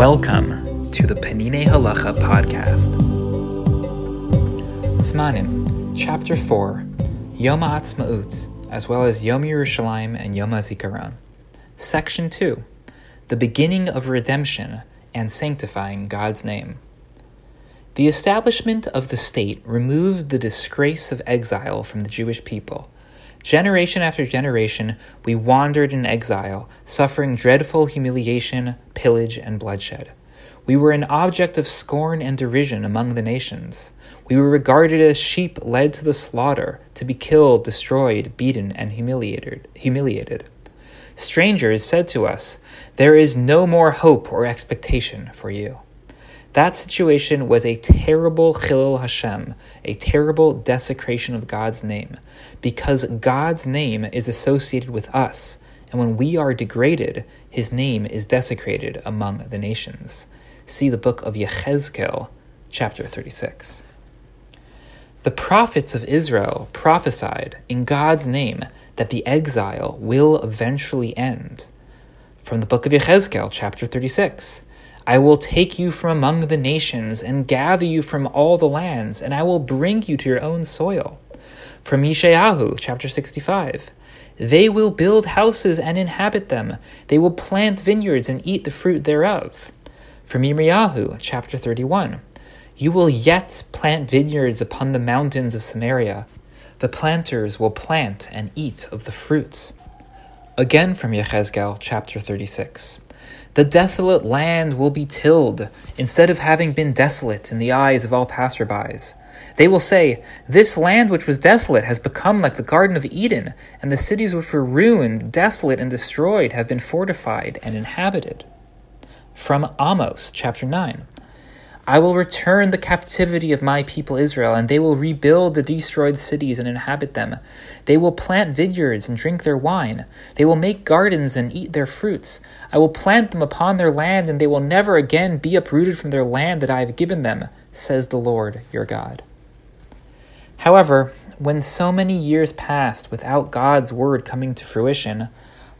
Welcome to the Peninei Halacha podcast. Zmanim, Chapter 4, Yom HaAtzmaut, as well as Yom Yerushalayim and Yom HaZikaron. Section 2, the beginning of redemption and sanctifying God's name. The establishment of the state removed the disgrace of exile from the Jewish people. Generation after generation, we wandered in exile, suffering dreadful humiliation, pillage, and bloodshed. We were an object of scorn and derision among the nations. We were regarded as sheep led to the slaughter, to be killed, destroyed, beaten, and humiliated. humiliated. Strangers said to us, There is no more hope or expectation for you. That situation was a terrible Chilul Hashem, a terrible desecration of God's name, because God's name is associated with us, and when we are degraded, his name is desecrated among the nations. See the book of Yechezkel, chapter 36. The prophets of Israel prophesied in God's name that the exile will eventually end. From the book of Yechezkel, chapter 36. I will take you from among the nations and gather you from all the lands, and I will bring you to your own soil. From Yeshayahu, chapter 65. They will build houses and inhabit them. They will plant vineyards and eat the fruit thereof. From Yirmiyahu, chapter 31. You will yet plant vineyards upon the mountains of Samaria. The planters will plant and eat of the fruit. Again from Yechezkel, chapter 36. The desolate land will be tilled, instead of having been desolate in the eyes of all passerbys. They will say, This land which was desolate has become like the Garden of Eden, and the cities which were ruined, desolate, and destroyed have been fortified and inhabited. From Amos, chapter 9. I will return the captivity of my people Israel, and they will rebuild the destroyed cities and inhabit them. They will plant vineyards and drink their wine. They will make gardens and eat their fruits. I will plant them upon their land, and they will never again be uprooted from their land that I have given them, says the Lord your God. However, when so many years passed without God's word coming to fruition,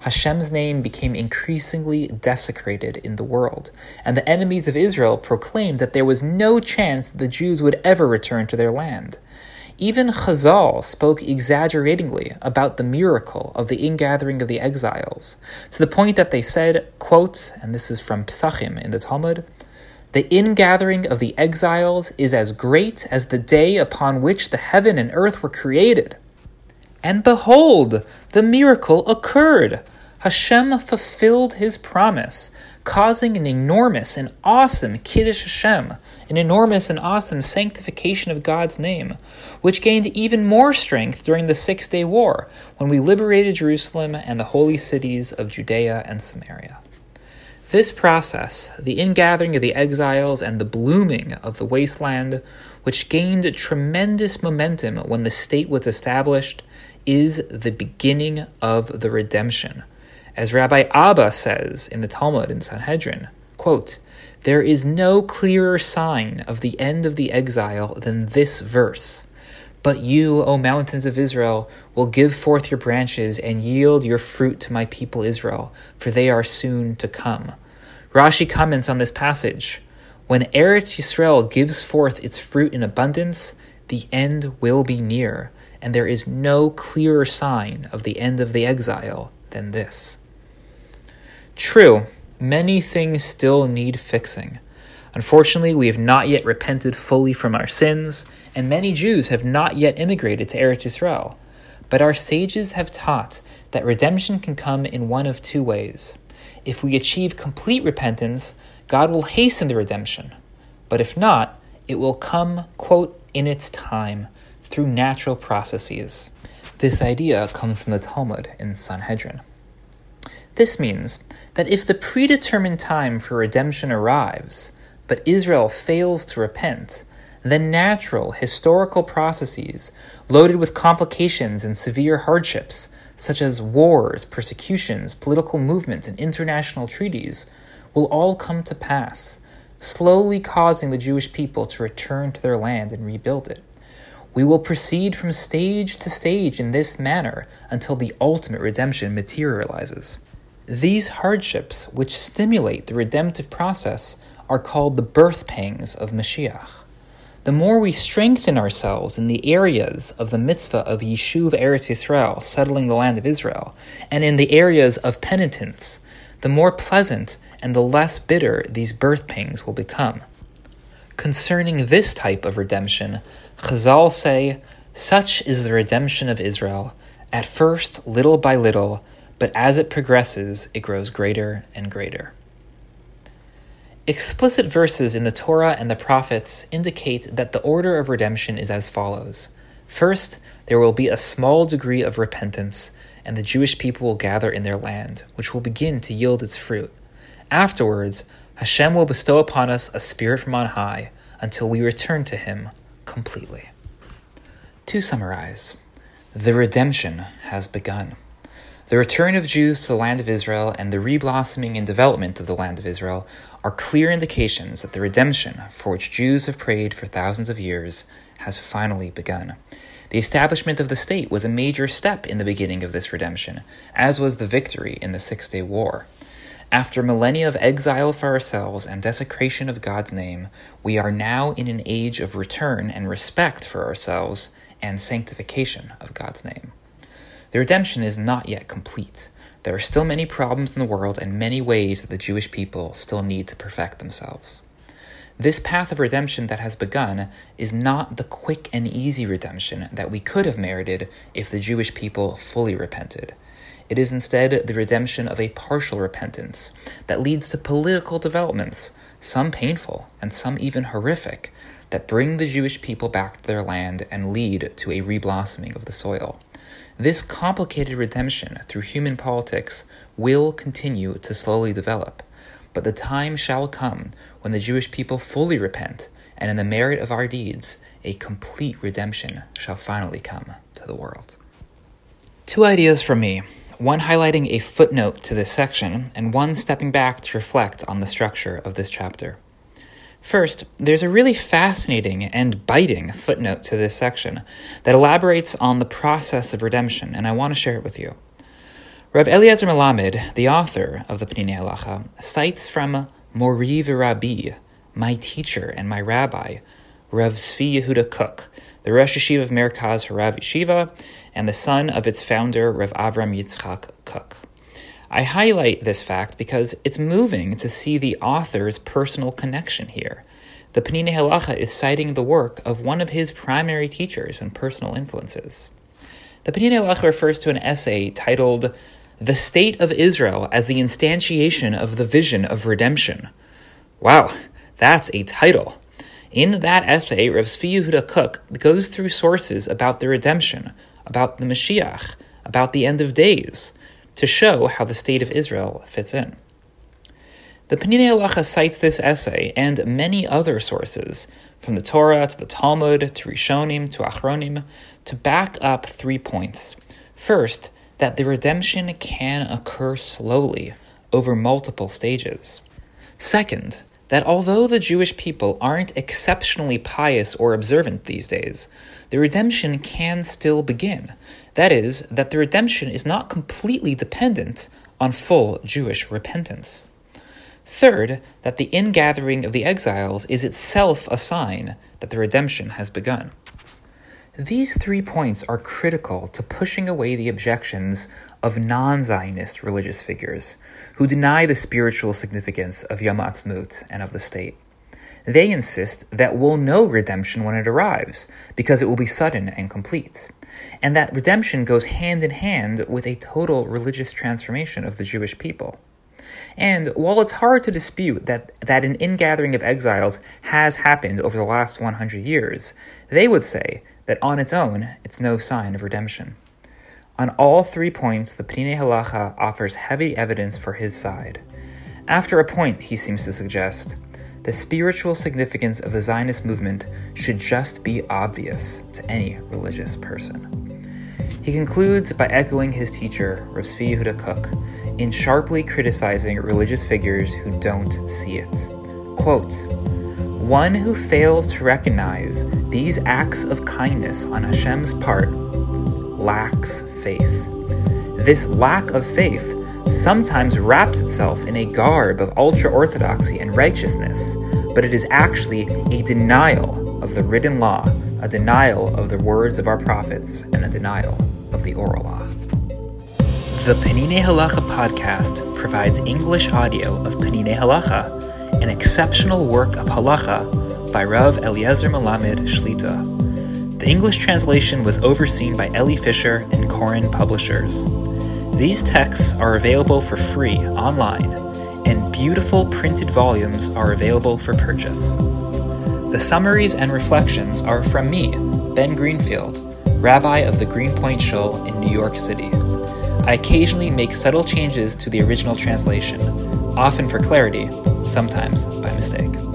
Hashem's name became increasingly desecrated in the world, and the enemies of Israel proclaimed that there was no chance that the Jews would ever return to their land. Even Chazal spoke exaggeratingly about the miracle of the ingathering of the exiles, to the point that they said, quote, and this is from Psachim in the Talmud, the ingathering of the exiles is as great as the day upon which the heaven and earth were created. And behold, the miracle occurred. Hashem fulfilled his promise, causing an enormous and awesome Kiddush Hashem, an enormous and awesome sanctification of God's name, which gained even more strength during the Six Day War, when we liberated Jerusalem and the holy cities of Judea and Samaria. This process, the ingathering of the exiles and the blooming of the wasteland, which gained tremendous momentum when the state was established, is the beginning of the redemption. As Rabbi Abba says in the Talmud in Sanhedrin, quote, there is no clearer sign of the end of the exile than this verse. But you, O mountains of Israel, will give forth your branches and yield your fruit to my people Israel, for they are soon to come. Rashi comments on this passage When Eretz Yisrael gives forth its fruit in abundance, the end will be near and there is no clearer sign of the end of the exile than this. True, many things still need fixing. Unfortunately, we have not yet repented fully from our sins, and many Jews have not yet immigrated to Eretz Yisrael. But our sages have taught that redemption can come in one of two ways. If we achieve complete repentance, God will hasten the redemption. But if not, it will come, quote, in its time, through natural processes. This idea comes from the Talmud in Sanhedrin. This means that if the predetermined time for redemption arrives, but Israel fails to repent, then natural historical processes, loaded with complications and severe hardships, such as wars, persecutions, political movements, and international treaties, will all come to pass, slowly causing the Jewish people to return to their land and rebuild it. We will proceed from stage to stage in this manner until the ultimate redemption materializes. These hardships, which stimulate the redemptive process, are called the birth pangs of Mashiach. The more we strengthen ourselves in the areas of the mitzvah of Yishuv Eretz Yisrael, settling the land of Israel, and in the areas of penitence, the more pleasant and the less bitter these birth pangs will become. Concerning this type of redemption, Chazal say, Such is the redemption of Israel, at first little by little, but as it progresses, it grows greater and greater. Explicit verses in the Torah and the prophets indicate that the order of redemption is as follows. First, there will be a small degree of repentance, and the Jewish people will gather in their land, which will begin to yield its fruit. Afterwards, Hashem will bestow upon us a spirit from on high until we return to Him completely. To summarize, the redemption has begun. The return of Jews to the land of Israel and the reblossoming and development of the land of Israel are clear indications that the redemption for which Jews have prayed for thousands of years has finally begun. The establishment of the state was a major step in the beginning of this redemption, as was the victory in the Six Day War. After millennia of exile for ourselves and desecration of God's name, we are now in an age of return and respect for ourselves and sanctification of God's name. The redemption is not yet complete. There are still many problems in the world and many ways that the Jewish people still need to perfect themselves. This path of redemption that has begun is not the quick and easy redemption that we could have merited if the Jewish people fully repented. It is instead the redemption of a partial repentance that leads to political developments, some painful and some even horrific, that bring the Jewish people back to their land and lead to a reblossoming of the soil. This complicated redemption through human politics will continue to slowly develop, but the time shall come when the Jewish people fully repent, and in the merit of our deeds, a complete redemption shall finally come to the world. Two ideas from me one highlighting a footnote to this section, and one stepping back to reflect on the structure of this chapter. First, there's a really fascinating and biting footnote to this section that elaborates on the process of redemption, and I want to share it with you. Rav Eliezer Melamed, the author of the Peninei Halacha, cites from Mori Rabbi, my teacher and my rabbi, Rav Tzvi Yehuda Kook, the Rosh Yeshiva of Merkaz Harav Yeshiva, and the son of its founder, Rav Avram Yitzchak Kook. I highlight this fact because it's moving to see the author's personal connection here. The Peninei Halacha is citing the work of one of his primary teachers and personal influences. The Peninei Halacha refers to an essay titled The State of Israel as the Instantiation of the Vision of Redemption. Wow, that's a title. In that essay, Rav Tzvi Yehuda Kook goes through sources about the redemption, about the Mashiach, about the end of days, to show how the state of Israel fits in. The Peninei Halacha cites this essay and many other sources, from the Torah to the Talmud to Rishonim to Achronim, to back up three points. First, that the redemption can occur slowly, over multiple stages. Second, that although the Jewish people aren't exceptionally pious or observant these days, the redemption can still begin. That is, that the redemption is not completely dependent on full Jewish repentance. Third, that the ingathering of the exiles is itself a sign that the redemption has begun. These three points are critical to pushing away the objections of non Zionist religious figures who deny the spiritual significance of Yom Ha'atzmaut and of the state. They insist that we'll know redemption when it arrives, because it will be sudden and complete, and that redemption goes hand in hand with a total religious transformation of the Jewish people. And while it's hard to dispute that, that an ingathering of exiles has happened over the last 100 years, they would say that on its own, it's no sign of redemption. On all three points, the Peninei Halacha offers heavy evidence for his side. After a point, he seems to suggest, the spiritual significance of the Zionist movement should just be obvious to any religious person. He concludes by echoing his teacher, Tzvi Yehuda Kook, in sharply criticizing religious figures who don't see it. Quote, one who fails to recognize these acts of kindness on Hashem's part lacks faith. This lack of faith sometimes wraps itself in a garb of ultra orthodoxy and righteousness, but it is actually a denial of the written law, a denial of the words of our prophets, and a denial of the oral law. The Peninei Halacha podcast provides English audio of Peninei Halacha, an exceptional work of halacha by Rav Eliezer Melamed Shlita. The English translation was overseen by Elli Fischer and Koren Publishers. These texts are available for free online, and beautiful printed volumes are available for purchase. The summaries and reflections are from me, Ben Greenfield, rabbi of the Greenpoint Shul in New York City. I occasionally make subtle changes to the original translation, often for clarity, sometimes by mistake.